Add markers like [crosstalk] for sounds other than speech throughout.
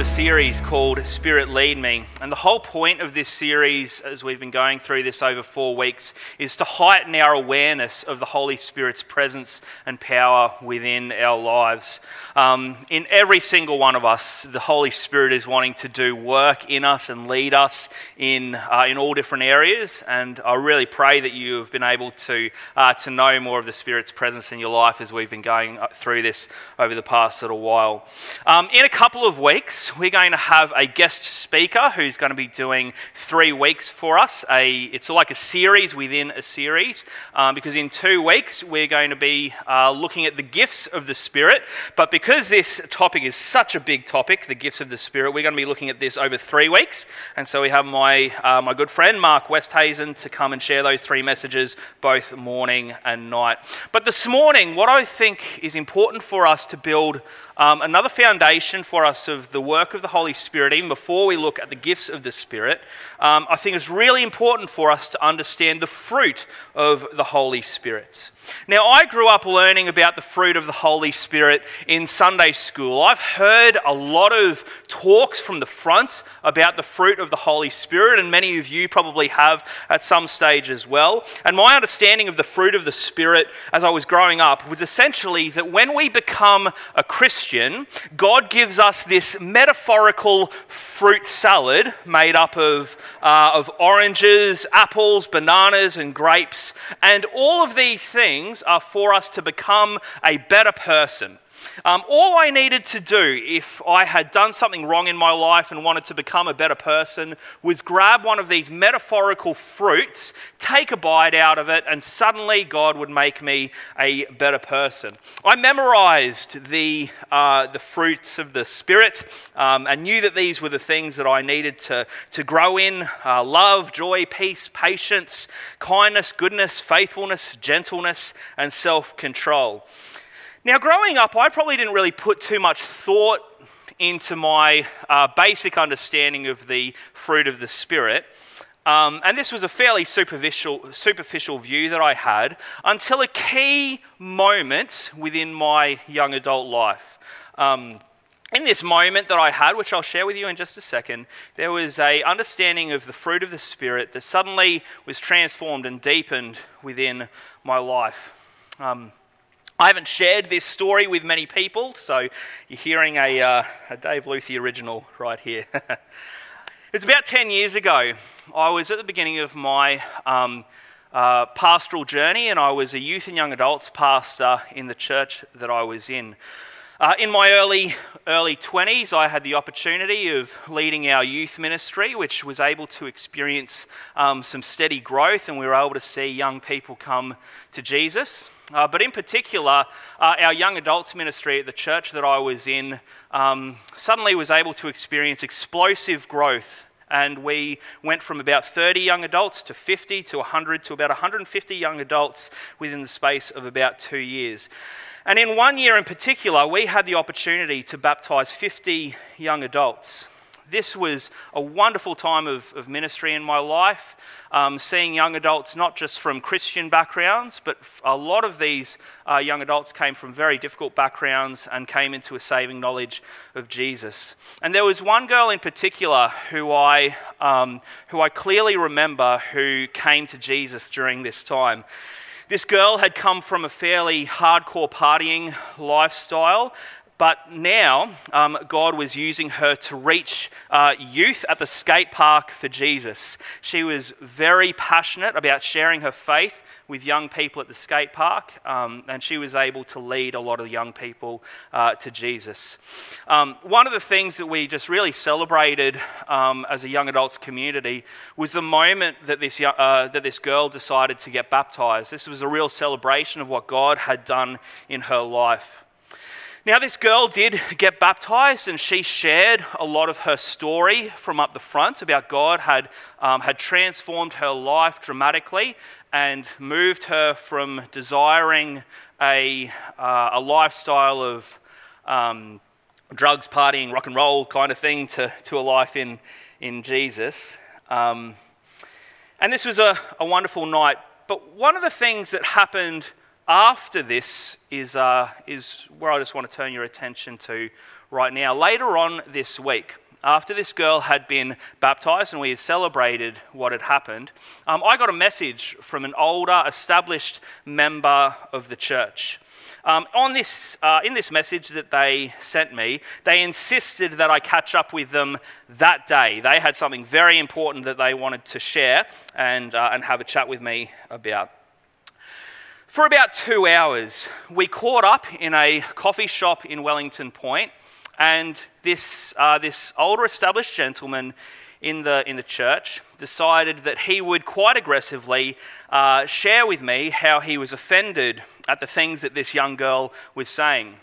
of a series called Spirit Lead Me. And the whole point of this series, as we've been going through this over four weeks, is to heighten our awareness of the Holy Spirit's presence and power within our lives. Um, in every single one of us, the Holy Spirit is wanting to do work in us and lead us in, uh, in all different areas. And I really pray that you have been able to, uh, to know more of the Spirit's presence in your life as we've been going through this over the past little while. Um, in a couple of weeks, we're going to have a guest speaker who's going to be doing three weeks for us. A, it's like a series within a series, um, because in two weeks, we're going to be uh, looking at the gifts of the Spirit. But because this topic is such a big topic, the gifts of the Spirit, we're going to be looking at this over three weeks. And so we have my, uh, my good friend, Mark Westhazen, to come and share those three messages both morning and night. But this morning, what I think is important for us to build um, another foundation for us of the work of the Holy Spirit, even before we look at the gifts of the Spirit, um, I think it's really important for us to understand the fruit of the Holy Spirit. Now, I grew up learning about the fruit of the Holy Spirit in Sunday school. I've heard a lot of talks from the front about the fruit of the Holy Spirit, and many of you probably have at some stage as well. And my understanding of the fruit of the Spirit as I was growing up was essentially that when we become a Christian, God gives us this metaphorical fruit salad made up of, uh, of oranges, apples, bananas, and grapes. And all of these things are for us to become a better person. Um, all I needed to do if I had done something wrong in my life and wanted to become a better person was grab one of these metaphorical fruits, take a bite out of it, and suddenly God would make me a better person. I memorized the, uh, the fruits of the Spirit um, and knew that these were the things that I needed to, to grow in uh, love, joy, peace, patience, kindness, goodness, faithfulness, gentleness, and self control. Now, growing up, I probably didn't really put too much thought into my uh, basic understanding of the fruit of the Spirit. Um, and this was a fairly superficial, superficial view that I had until a key moment within my young adult life. Um, in this moment that I had, which I'll share with you in just a second, there was a understanding of the fruit of the Spirit that suddenly was transformed and deepened within my life. Um, I haven't shared this story with many people, so you're hearing a, uh, a Dave Luthi original right here. [laughs] it's about 10 years ago. I was at the beginning of my um, uh, pastoral journey, and I was a youth and young adults pastor in the church that I was in. Uh, in my early early 20s, I had the opportunity of leading our youth ministry, which was able to experience um, some steady growth, and we were able to see young people come to Jesus. Uh, but in particular, uh, our young adults ministry at the church that I was in um, suddenly was able to experience explosive growth. And we went from about 30 young adults to 50 to 100 to about 150 young adults within the space of about two years. And in one year in particular, we had the opportunity to baptize 50 young adults this was a wonderful time of, of ministry in my life, um, seeing young adults not just from Christian backgrounds, but a lot of these uh, young adults came from very difficult backgrounds and came into a saving knowledge of Jesus. And there was one girl in particular who I, um, who I clearly remember who came to Jesus during this time. This girl had come from a fairly hardcore partying lifestyle but now, um, God was using her to reach uh, youth at the skate park for Jesus. She was very passionate about sharing her faith with young people at the skate park, um, and she was able to lead a lot of young people uh, to Jesus. Um, one of the things that we just really celebrated um, as a young adults community was the moment that this, uh, that this girl decided to get baptized. This was a real celebration of what God had done in her life. Now, this girl did get baptized, and she shared a lot of her story from up the front about God had, um, had transformed her life dramatically and moved her from desiring a, uh, a lifestyle of um, drugs, partying, rock and roll kind of thing to, to a life in, in Jesus. Um, and this was a, a wonderful night. But one of the things that happened after this is, uh, is where I just want to turn your attention to right now. Later on this week, after this girl had been baptized and we had celebrated what had happened, um, I got a message from an older, established member of the church. Um, on this, uh, in this message that they sent me, they insisted that I catch up with them that day. They had something very important that they wanted to share and, uh, and have a chat with me about. For about two hours, we caught up in a coffee shop in Wellington Point, and this, uh, this older established gentleman in the, in the church decided that he would quite aggressively uh, share with me how he was offended at the things that this young girl was saying.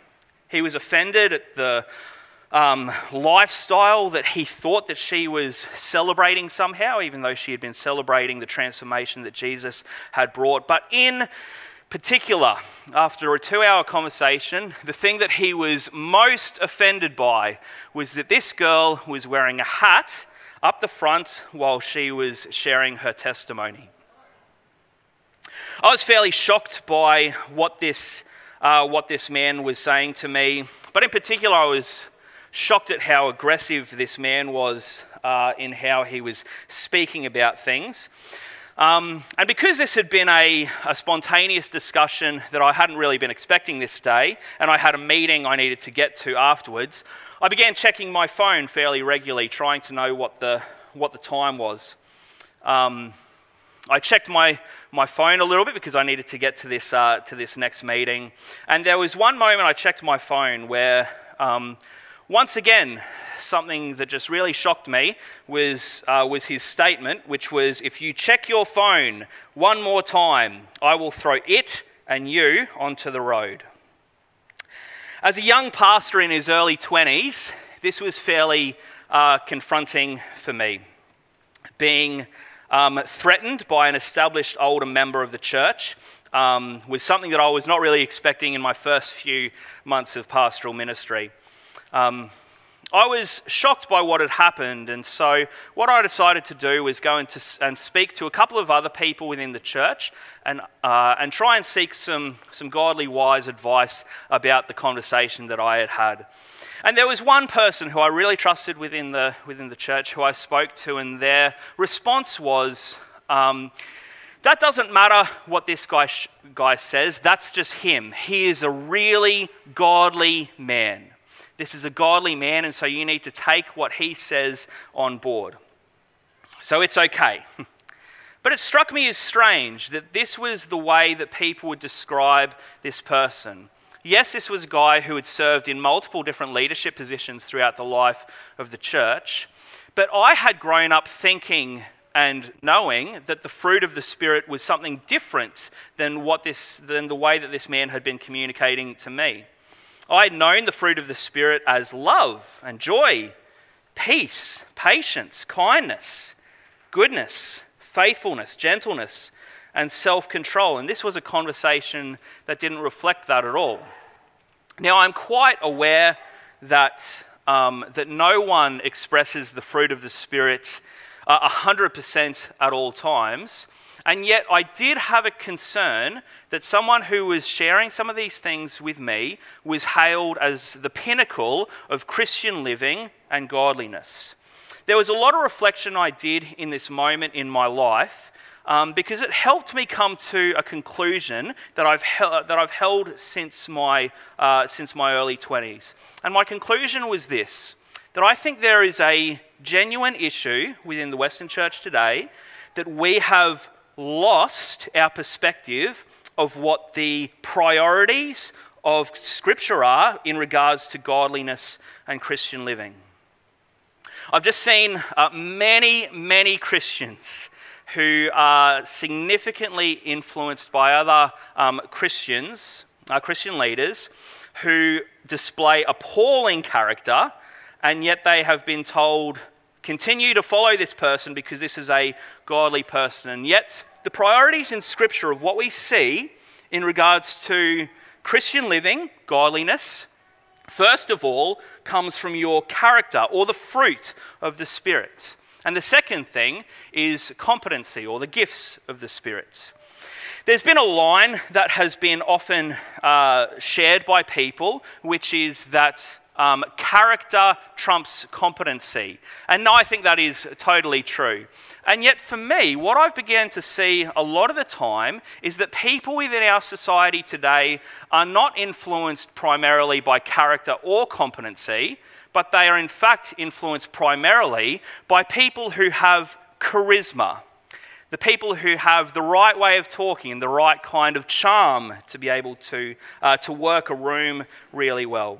He was offended at the um, lifestyle that he thought that she was celebrating somehow, even though she had been celebrating the transformation that Jesus had brought. But in particular, after a two hour conversation, the thing that he was most offended by was that this girl was wearing a hat up the front while she was sharing her testimony. I was fairly shocked by what this, uh, what this man was saying to me, but in particular, I was shocked at how aggressive this man was uh, in how he was speaking about things. Um, and because this had been a, a, spontaneous discussion that I hadn't really been expecting this day, and I had a meeting I needed to get to afterwards, I began checking my phone fairly regularly, trying to know what the, what the time was. Um, I checked my, my phone a little bit because I needed to get to this, uh, to this next meeting. And there was one moment I checked my phone where, um, once again, something that just really shocked me was, uh, was his statement, which was if you check your phone one more time, I will throw it and you onto the road. As a young pastor in his early 20s, this was fairly uh, confronting for me. Being um, threatened by an established older member of the church um, was something that I was not really expecting in my first few months of pastoral ministry. Um, I was shocked by what had happened, and so what I decided to do was go into, and speak to a couple of other people within the church and, uh, and try and seek some, some godly, wise advice about the conversation that I had had. And there was one person who I really trusted within the, within the church who I spoke to, and their response was, um, That doesn't matter what this guy, sh- guy says, that's just him. He is a really godly man. This is a godly man, and so you need to take what he says on board. So it's okay. [laughs] But it struck me as strange that this was the way that people would describe this person. Yes, this was a guy who had served in multiple different leadership positions throughout the life of the church, but I had grown up thinking and knowing that the fruit of the Spirit was something different than, what this, than the way that this man had been communicating to me. I had known the fruit of the Spirit as love and joy, peace, patience, kindness, goodness, faithfulness, gentleness, and self control. And this was a conversation that didn't reflect that at all. Now, I'm quite aware that, um, that no one expresses the fruit of the Spirit uh, 100% at all times. And yet, I did have a concern that someone who was sharing some of these things with me was hailed as the pinnacle of Christian living and godliness. There was a lot of reflection I did in this moment in my life um, because it helped me come to a conclusion that I've, that I've held since my, uh, since my early 20s. And my conclusion was this that I think there is a genuine issue within the Western Church today that we have lost our perspective of what the priorities of Scripture are in regards to godliness and Christian living. I've just seen uh, many, many Christians who are significantly influenced by other um, Christians, uh, Christian leaders, who display appalling character, and yet they have been told Continue to follow this person because this is a godly person. And yet, the priorities in Scripture of what we see in regards to Christian living, godliness, first of all, comes from your character or the fruit of the Spirit. And the second thing is competency or the gifts of the Spirit. There's been a line that has been often uh, shared by people, which is that um, character trumps competency. And I think that is totally true. And yet, for me, what I've begun to see a lot of the time is that people within our society today are not influenced primarily by character or competency, but they are in fact influenced primarily by people who have charisma. The people who have the right way of talking and the right kind of charm to be able to, uh, to work a room really well.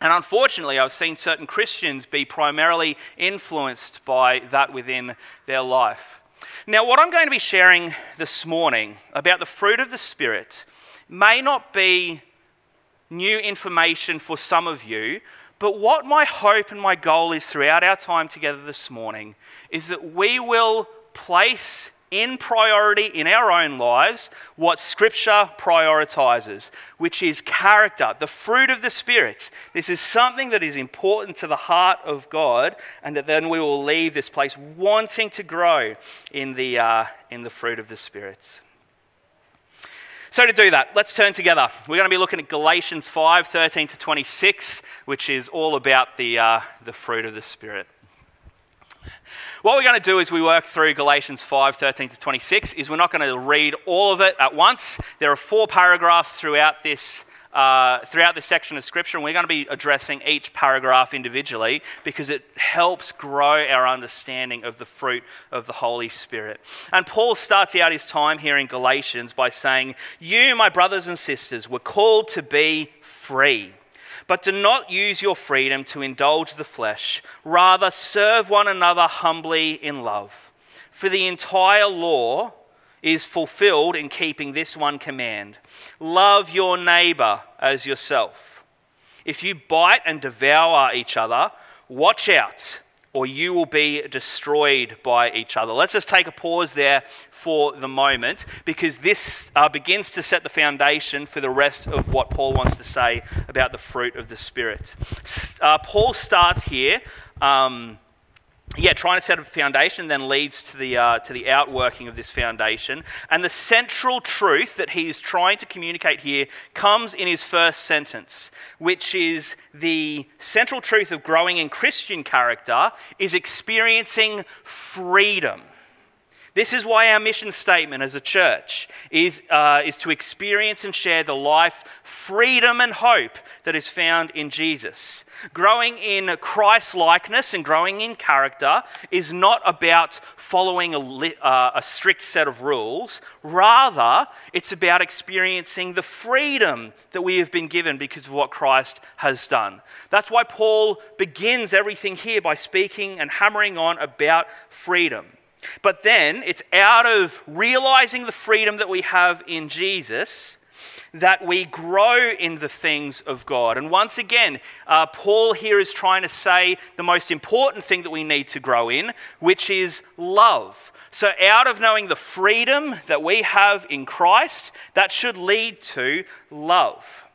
And unfortunately, I've seen certain Christians be primarily influenced by that within their life. Now, what I'm going to be sharing this morning about the fruit of the Spirit may not be new information for some of you, but what my hope and my goal is throughout our time together this morning is that we will place in priority in our own lives what Scripture prioritizes, which is character, the fruit of the Spirit. This is something that is important to the heart of God, and that then we will leave this place wanting to grow in the, uh, in the fruit of the Spirit. So, to do that, let's turn together. We're going to be looking at Galatians 5 13 to 26, which is all about the, uh, the fruit of the Spirit. What we're going to do as we work through Galatians 5 13 to 26 is we're not going to read all of it at once. There are four paragraphs throughout this. Uh, throughout this section of scripture, and we're going to be addressing each paragraph individually because it helps grow our understanding of the fruit of the Holy Spirit. And Paul starts out his time here in Galatians by saying, You, my brothers and sisters, were called to be free. But do not use your freedom to indulge the flesh. Rather, serve one another humbly in love. For the entire law is fulfilled in keeping this one command love your neighbor as yourself. If you bite and devour each other, watch out or you will be destroyed by each other. Let's just take a pause there for the moment because this uh, begins to set the foundation for the rest of what Paul wants to say about the fruit of the Spirit. Uh, Paul starts here. Um, yeah, trying to set a foundation then leads to the, uh, to the outworking of this foundation. And the central truth that he's trying to communicate here comes in his first sentence, which is the central truth of growing in Christian character is experiencing freedom. This is why our mission statement as a church is, uh, is to experience and share the life, freedom, and hope that is found in Jesus. Growing in Christ likeness and growing in character is not about following a, uh, a strict set of rules. Rather, it's about experiencing the freedom that we have been given because of what Christ has done. That's why Paul begins everything here by speaking and hammering on about freedom. But then it's out of realizing the freedom that we have in Jesus that we grow in the things of God. And once again, uh, Paul here is trying to say the most important thing that we need to grow in, which is love. So, out of knowing the freedom that we have in Christ, that should lead to love.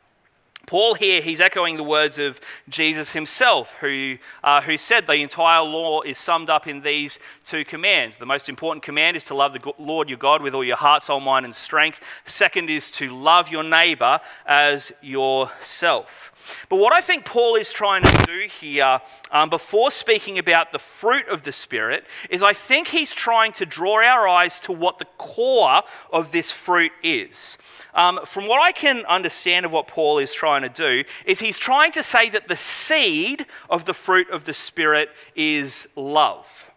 Paul here, he's echoing the words of Jesus himself, who, uh, who said the entire law is summed up in these two commands. The most important command is to love the Lord your God with all your heart, soul, mind, and strength. Second is to love your neighbor as yourself. But what I think Paul is trying to do here, um, before speaking about the fruit of the Spirit, is I think he's trying to draw our eyes to what the core of this fruit is. Um, from what I can understand of what Paul is trying to do, is he's trying to say that the seed of the fruit of the Spirit is love.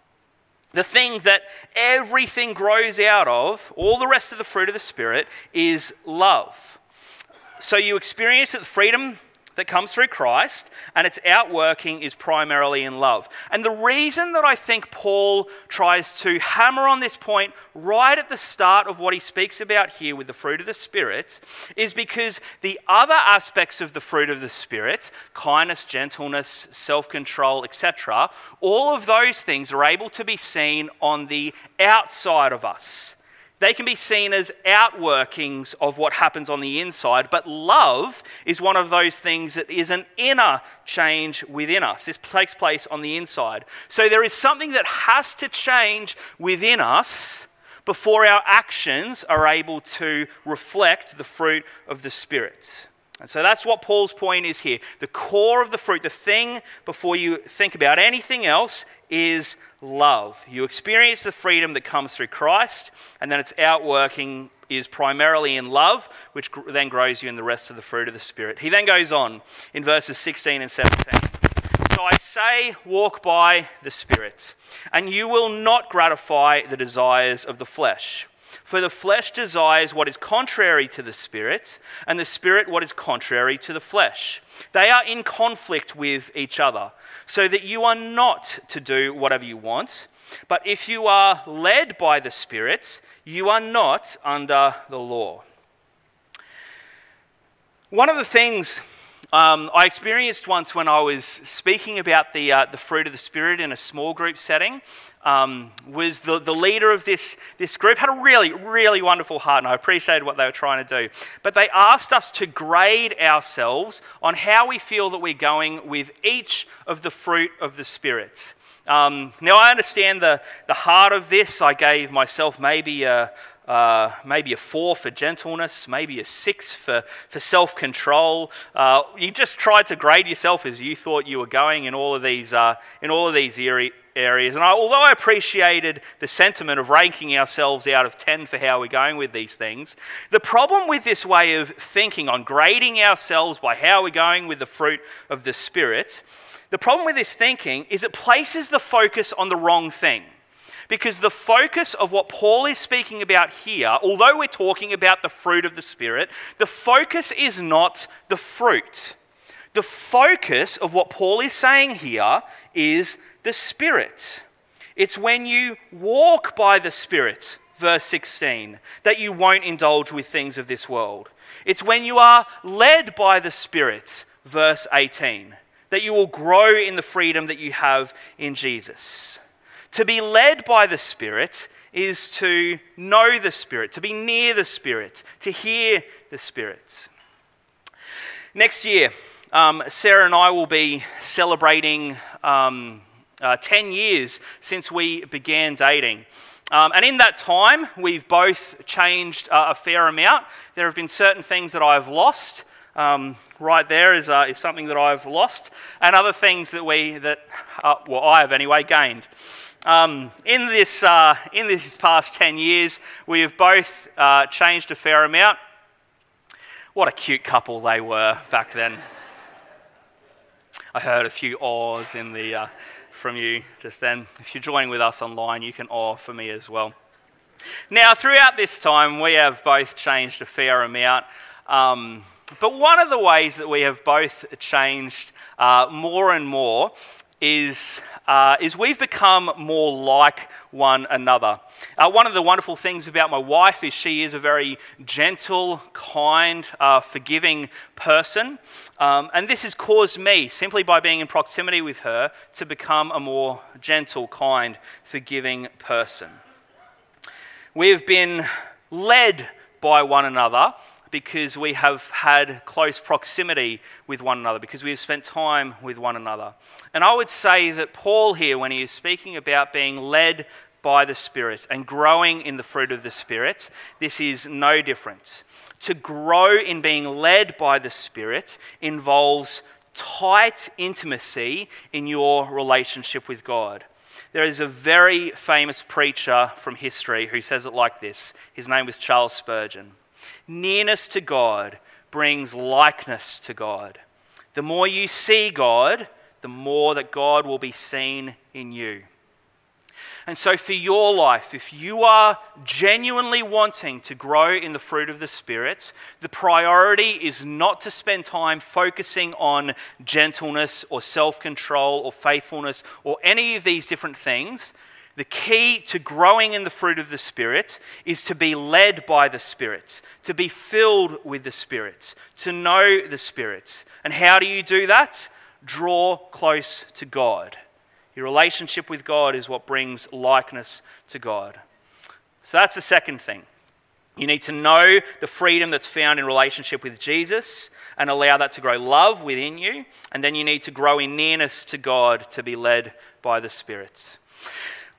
The thing that everything grows out of, all the rest of the fruit of the Spirit, is love. So you experience that the freedom that comes through Christ, and its outworking is primarily in love. And the reason that I think Paul tries to hammer on this point right at the start of what he speaks about here with the fruit of the Spirit is because the other aspects of the fruit of the Spirit, kindness, gentleness, self control, etc., all of those things are able to be seen on the outside of us. They can be seen as outworkings of what happens on the inside, but love is one of those things that is an inner change within us. This takes place on the inside. So there is something that has to change within us before our actions are able to reflect the fruit of the Spirit. And so that's what Paul's point is here. The core of the fruit, the thing before you think about anything else, is love. You experience the freedom that comes through Christ, and then its outworking is primarily in love, which then grows you in the rest of the fruit of the Spirit. He then goes on in verses 16 and 17. So I say, walk by the Spirit, and you will not gratify the desires of the flesh. For the flesh desires what is contrary to the Spirit, and the Spirit what is contrary to the flesh. They are in conflict with each other, so that you are not to do whatever you want. But if you are led by the Spirit, you are not under the law. One of the things um, I experienced once when I was speaking about the, uh, the fruit of the Spirit in a small group setting um, was the, the leader of this, this group had a really, really wonderful heart, and I appreciated what they were trying to do. But they asked us to grade ourselves on how we feel that we're going with each of the fruit of the Spirit. Um, now, I understand the, the heart of this. I gave myself maybe a, uh, maybe a four for gentleness, maybe a six for, for self control. Uh, you just tried to grade yourself as you thought you were going in all of these, uh, in all of these areas areas. And I, although I appreciated the sentiment of ranking ourselves out of 10 for how we're going with these things, the problem with this way of thinking on grading ourselves by how we're going with the fruit of the Spirit, the problem with this thinking is it places the focus on the wrong thing. Because the focus of what Paul is speaking about here, although we're talking about the fruit of the Spirit, the focus is not the fruit. The focus of what Paul is saying here is the Spirit. It's when you walk by the Spirit, verse 16, that you won't indulge with things of this world. It's when you are led by the Spirit, verse 18, that you will grow in the freedom that you have in Jesus. To be led by the Spirit is to know the Spirit, to be near the Spirit, to hear the Spirit. Next year, um, Sarah and I will be celebrating um, uh, 10 years since we began dating. Um, and in that time, we've both changed uh, a fair amount. There have been certain things that I've lost. Um, right there is, uh, is something that I've lost, and other things that we, that, uh, well, I have anyway, gained. Um, in, this, uh, in this past 10 years, we have both uh, changed a fair amount. What a cute couple they were back then. I heard a few awes in the, from you just then. If you're joining with us online, you can awe for me as well. Now, throughout this time, we have both changed a fair amount. Um, but one of the ways that we have both changed uh, more and more is, uh, is we've become more like one another. Uh, one of the wonderful things about my wife is she is a very gentle, kind, uh, forgiving person. Um, and this has caused me, simply by being in proximity with her, to become a more gentle, kind, forgiving person. We have been led by one another because we have had close proximity with one another, because we have spent time with one another. And I would say that Paul, here, when he is speaking about being led by the Spirit and growing in the fruit of the Spirit, this is no different. To grow in being led by the Spirit involves tight intimacy in your relationship with God. There is a very famous preacher from history who says it like this. His name was Charles Spurgeon. Nearness to God brings likeness to God. The more you see God, the more that God will be seen in you. And so, for your life, if you are genuinely wanting to grow in the fruit of the Spirit, the priority is not to spend time focusing on gentleness or self control or faithfulness or any of these different things. The key to growing in the fruit of the Spirit is to be led by the Spirit, to be filled with the Spirit, to know the Spirit. And how do you do that? Draw close to God. Your relationship with God is what brings likeness to God. So that's the second thing. You need to know the freedom that's found in relationship with Jesus and allow that to grow love within you. And then you need to grow in nearness to God to be led by the Spirit.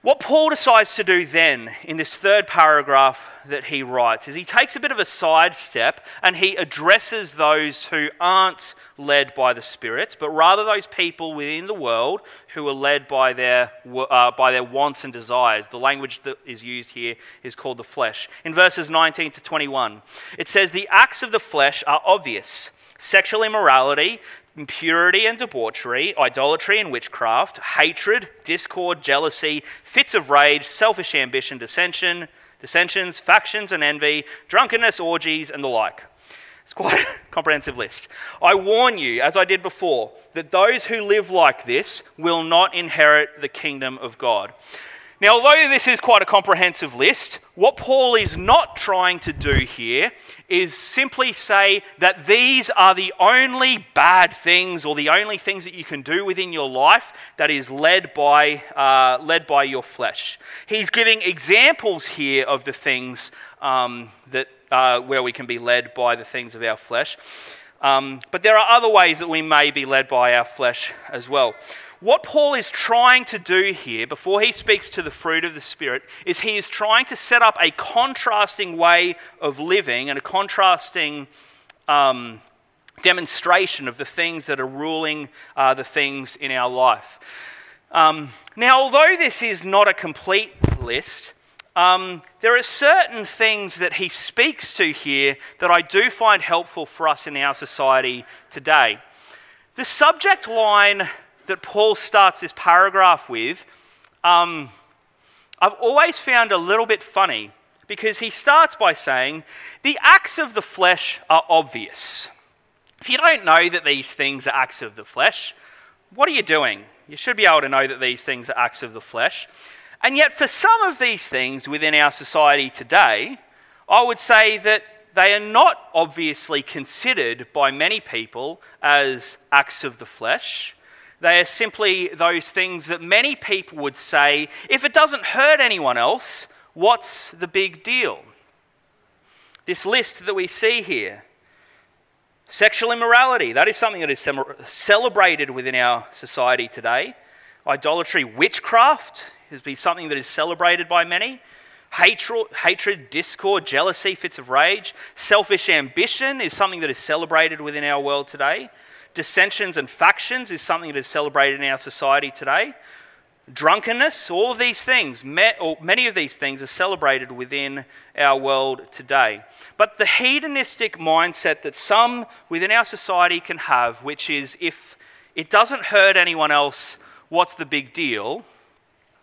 What Paul decides to do then, in this third paragraph that he writes, is he takes a bit of a sidestep and he addresses those who aren't led by the Spirit, but rather those people within the world who are led by their, uh, by their wants and desires. The language that is used here is called the flesh. In verses 19 to 21, it says, The acts of the flesh are obvious sexual immorality, impurity and debauchery, idolatry and witchcraft, hatred, discord, jealousy, fits of rage, selfish ambition, dissension, dissensions, factions and envy, drunkenness, orgies, and the like. It's quite a [laughs] comprehensive list. I warn you, as I did before, that those who live like this will not inherit the kingdom of God. Now, although this is quite a comprehensive list, what Paul is not trying to do here is simply say that these are the only bad things or the only things that you can do within your life that is led by, uh, led by your flesh. He's giving examples here of the things um, that, uh, where we can be led by the things of our flesh. Um, but there are other ways that we may be led by our flesh as well. What Paul is trying to do here, before he speaks to the fruit of the Spirit, is he is trying to set up a contrasting way of living and a contrasting um, demonstration of the things that are ruling uh, the things in our life. Um, now, although this is not a complete list, um, there are certain things that he speaks to here that I do find helpful for us in our society today. The subject line that Paul starts this paragraph with, um, I've always found a little bit funny because he starts by saying, The acts of the flesh are obvious. If you don't know that these things are acts of the flesh, what are you doing? You should be able to know that these things are acts of the flesh. And yet, for some of these things within our society today, I would say that they are not obviously considered by many people as acts of the flesh. They are simply those things that many people would say if it doesn't hurt anyone else, what's the big deal? This list that we see here sexual immorality, that is something that is celebrated within our society today. Idolatry, witchcraft is something that is celebrated by many. Hatred, hatred, discord, jealousy, fits of rage. Selfish ambition is something that is celebrated within our world today dissensions and factions is something that is celebrated in our society today. Drunkenness, all of these things, many of these things are celebrated within our world today. But the hedonistic mindset that some within our society can have, which is if it doesn't hurt anyone else, what's the big deal,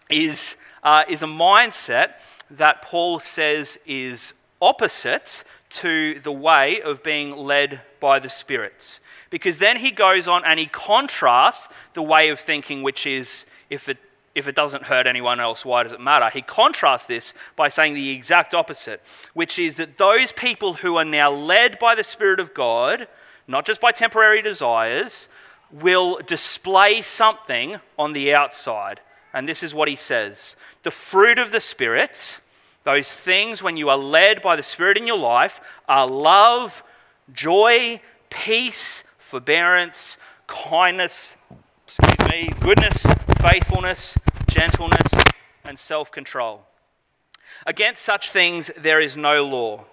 is, uh, is a mindset that Paul says is opposite to the way of being led by the spirits. Because then he goes on and he contrasts the way of thinking, which is if it, if it doesn't hurt anyone else, why does it matter? He contrasts this by saying the exact opposite, which is that those people who are now led by the Spirit of God, not just by temporary desires, will display something on the outside. And this is what he says The fruit of the Spirit, those things when you are led by the Spirit in your life, are love, joy, peace, forbearance, kindness, excuse me, goodness, faithfulness, gentleness, and self control. Against such things there is no law.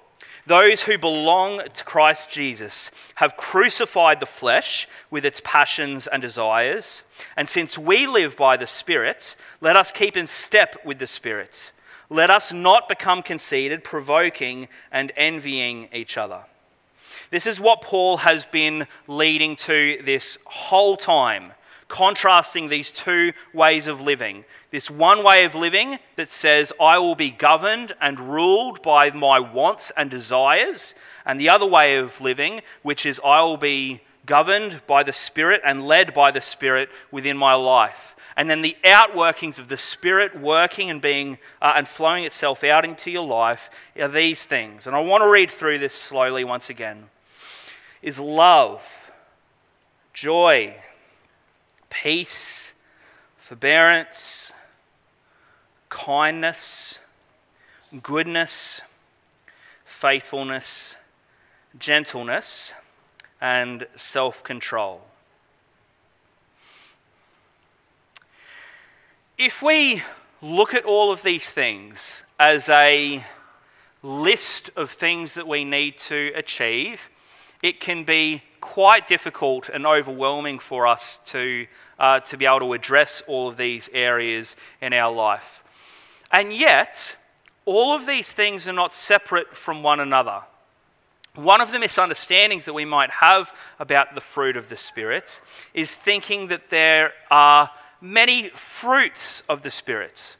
Those who belong to Christ Jesus have crucified the flesh with its passions and desires. And since we live by the Spirit, let us keep in step with the Spirit. Let us not become conceited, provoking, and envying each other. This is what Paul has been leading to this whole time, contrasting these two ways of living. This one way of living that says, I will be governed and ruled by my wants and desires, and the other way of living, which is, I will be governed by the Spirit and led by the Spirit within my life. And then the outworkings of the Spirit working and being uh, and flowing itself out into your life are these things. And I want to read through this slowly once again is love, joy, peace, forbearance, kindness, goodness, faithfulness, gentleness, and self control. If we look at all of these things as a list of things that we need to achieve, it can be quite difficult and overwhelming for us to, uh, to be able to address all of these areas in our life. And yet, all of these things are not separate from one another. One of the misunderstandings that we might have about the fruit of the Spirit is thinking that there are many fruits of the Spirit.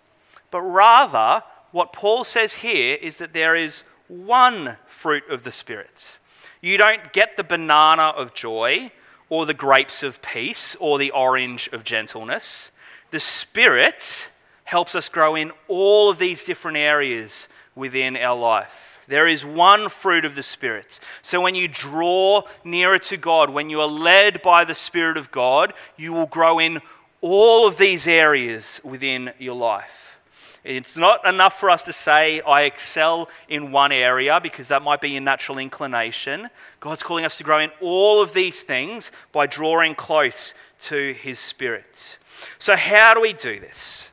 But rather, what Paul says here is that there is one fruit of the Spirit. You don't get the banana of joy, or the grapes of peace, or the orange of gentleness. The Spirit helps us grow in all of these different areas within our life. There is one fruit of the Spirit. So when you draw nearer to God, when you are led by the Spirit of God, you will grow in all of these areas within your life. It's not enough for us to say, I excel in one area, because that might be your natural inclination. God's calling us to grow in all of these things by drawing close to His Spirit. So, how do we do this?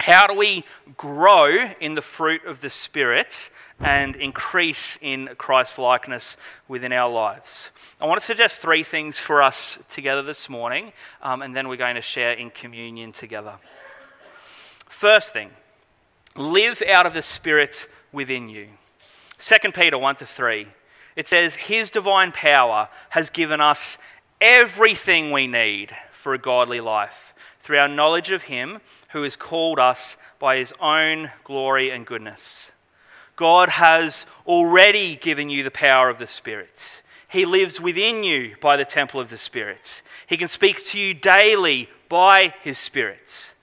How do we grow in the fruit of the Spirit and increase in Christ likeness within our lives? I want to suggest three things for us together this morning, um, and then we're going to share in communion together. First thing, live out of the Spirit within you. 2 Peter 1 to 3. It says, His divine power has given us everything we need for a godly life through our knowledge of Him who has called us by his own glory and goodness. God has already given you the power of the Spirit. He lives within you by the temple of the Spirit. He can speak to you daily by his Spirit.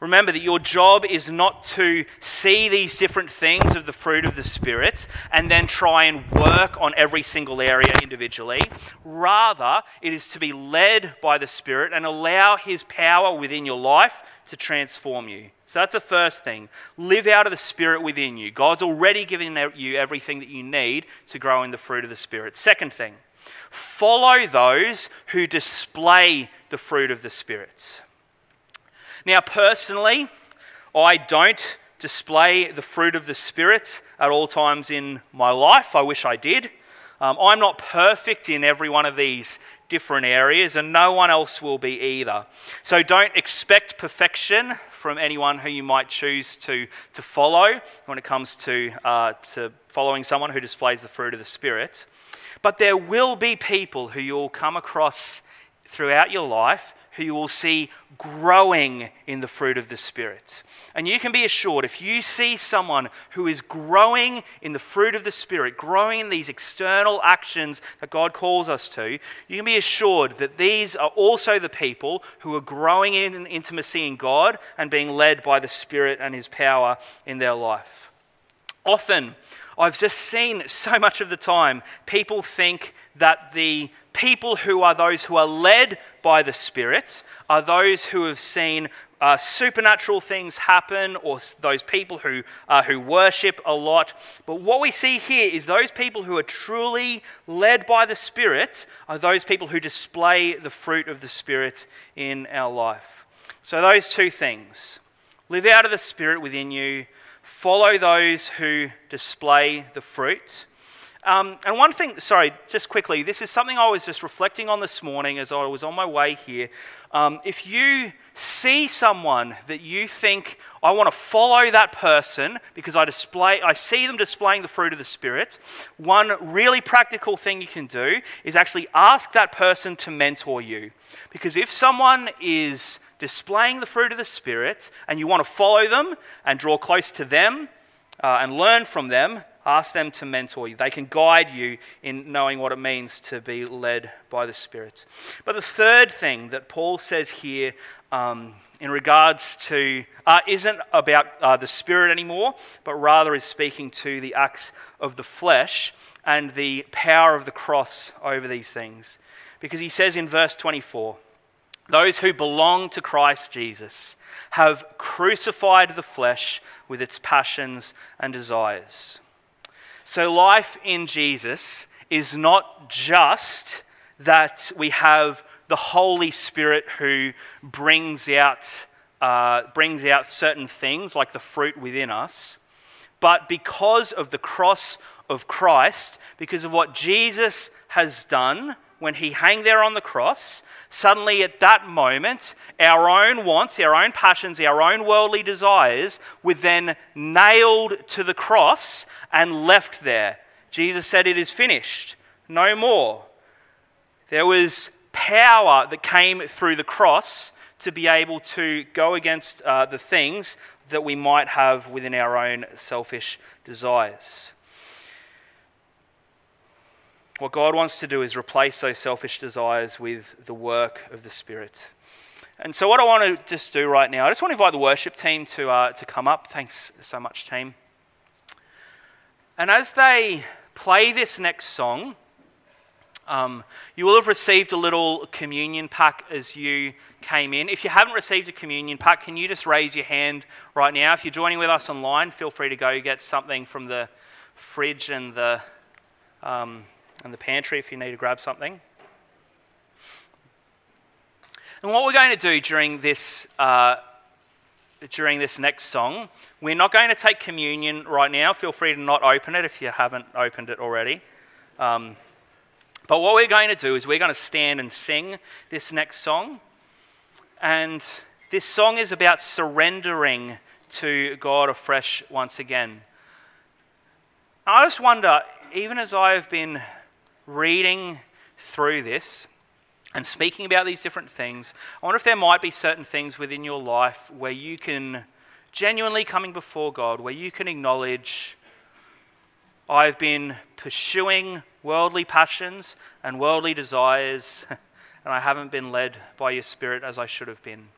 Remember that your job is not to see these different things of the fruit of the Spirit and then try and work on every single area individually. Rather, it is to be led by the Spirit and allow His power within your life to transform you. So that's the first thing. Live out of the Spirit within you. God's already given you everything that you need to grow in the fruit of the Spirit. Second thing, follow those who display the fruit of the Spirit. Now, personally, I don't display the fruit of the Spirit at all times in my life. I wish I did. Um, I'm not perfect in every one of these different areas, and no one else will be either. So don't expect perfection from anyone who you might choose to, to follow when it comes to, uh, to following someone who displays the fruit of the Spirit. But there will be people who you'll come across throughout your life who you will see growing in the fruit of the Spirit. And you can be assured if you see someone who is growing in the fruit of the Spirit, growing in these external actions that God calls us to, you can be assured that these are also the people who are growing in intimacy in God and being led by the Spirit and His power in their life. Often, I've just seen so much of the time people think that the people who are those who are led by the Spirit are those who have seen uh, supernatural things happen or those people who, uh, who worship a lot. But what we see here is those people who are truly led by the Spirit are those people who display the fruit of the Spirit in our life. So, those two things live out of the Spirit within you, follow those who display the fruit. Um, and one thing, sorry, just quickly, this is something I was just reflecting on this morning as I was on my way here. Um, if you see someone that you think, I want to follow that person because I display, I see them displaying the fruit of the Spirit, one really practical thing you can do is actually ask that person to mentor you. Because if someone is displaying the fruit of the Spirit and you want to follow them and draw close to them uh, and learn from them, Ask them to mentor you. They can guide you in knowing what it means to be led by the Spirit. But the third thing that Paul says here um, in regards to uh, isn't about uh, the Spirit anymore, but rather is speaking to the acts of the flesh and the power of the cross over these things. Because he says in verse 24, those who belong to Christ Jesus have crucified the flesh with its passions and desires. So, life in Jesus is not just that we have the Holy Spirit who brings out uh, brings out certain things like the fruit within us. But because of the cross of Christ, because of what Jesus has done when he hung there on the cross, suddenly at that moment, our own wants, our own passions, our own worldly desires were then nailed to the cross and left there. Jesus said, It is finished, no more. There was power that came through the cross to be able to go against uh, the things that we might have within our own selfish desires. What God wants to do is replace those selfish desires with the work of the Spirit. And so, what I want to just do right now, I just want to invite the worship team to, uh, to come up. Thanks so much, team. And as they play this next song, um, you will have received a little communion pack as you came in. If you haven't received a communion pack, can you just raise your hand right now? If you're joining with us online, feel free to go get something from the fridge and the, um, and the pantry if you need to grab something. And what we're going to do during this, uh, during this next song, we're not going to take communion right now. Feel free to not open it if you haven't opened it already. Um, but what we're going to do is we're going to stand and sing this next song. And this song is about surrendering to God afresh once again. I just wonder, even as I have been reading through this and speaking about these different things, I wonder if there might be certain things within your life where you can genuinely coming before God, where you can acknowledge, I've been pursuing worldly passions and worldly desires, [laughs] and I haven't been led by your Spirit as I should have been.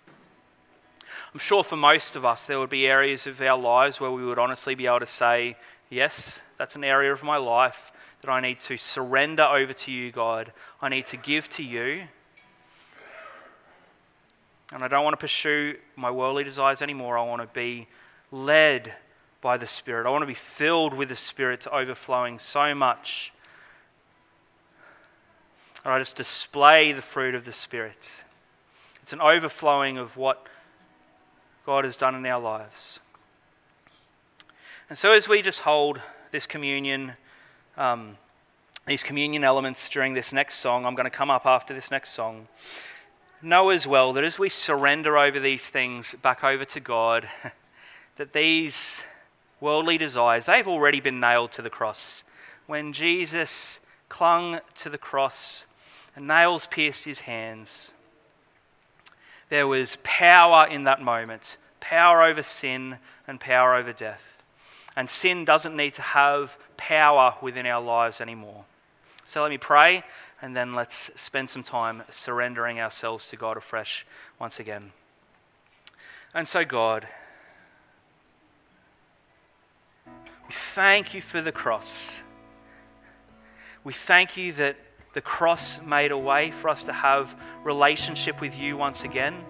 I'm sure for most of us, there would be areas of our lives where we would honestly be able to say, Yes, that's an area of my life that I need to surrender over to you, God. I need to give to you. And I don't want to pursue my worldly desires anymore. I want to be led by the Spirit. I want to be filled with the Spirit to overflowing so much and I just display the fruit of the Spirit. It's an overflowing of what God has done in our lives. And so, as we just hold this communion, um, these communion elements during this next song, I'm going to come up after this next song. Know as well that as we surrender over these things back over to God, [laughs] that these worldly desires, they've already been nailed to the cross. When Jesus clung to the cross, and nails pierced his hands. There was power in that moment power over sin and power over death. And sin doesn't need to have power within our lives anymore. So let me pray, and then let's spend some time surrendering ourselves to God afresh once again. And so, God, we thank you for the cross. We thank you that the cross made a way for us to have relationship with you once again.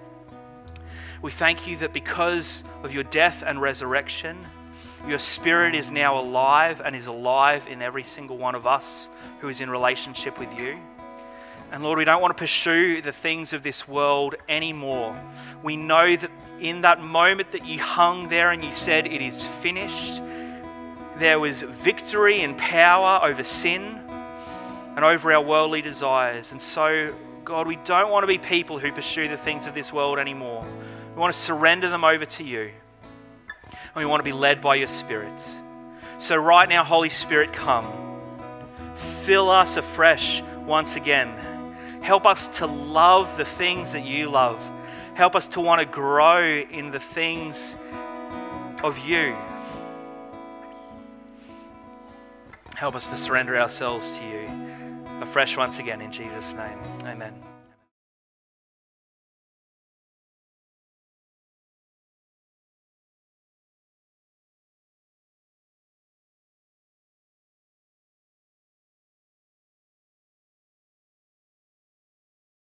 We thank you that because of your death and resurrection, your spirit is now alive and is alive in every single one of us who is in relationship with you. And Lord, we don't want to pursue the things of this world anymore. We know that in that moment that you hung there and you said, It is finished, there was victory and power over sin and over our worldly desires. And so, God, we don't want to be people who pursue the things of this world anymore. We want to surrender them over to you. And we want to be led by your Spirit. So, right now, Holy Spirit, come. Fill us afresh once again. Help us to love the things that you love. Help us to want to grow in the things of you. Help us to surrender ourselves to you afresh once again in Jesus' name. Amen.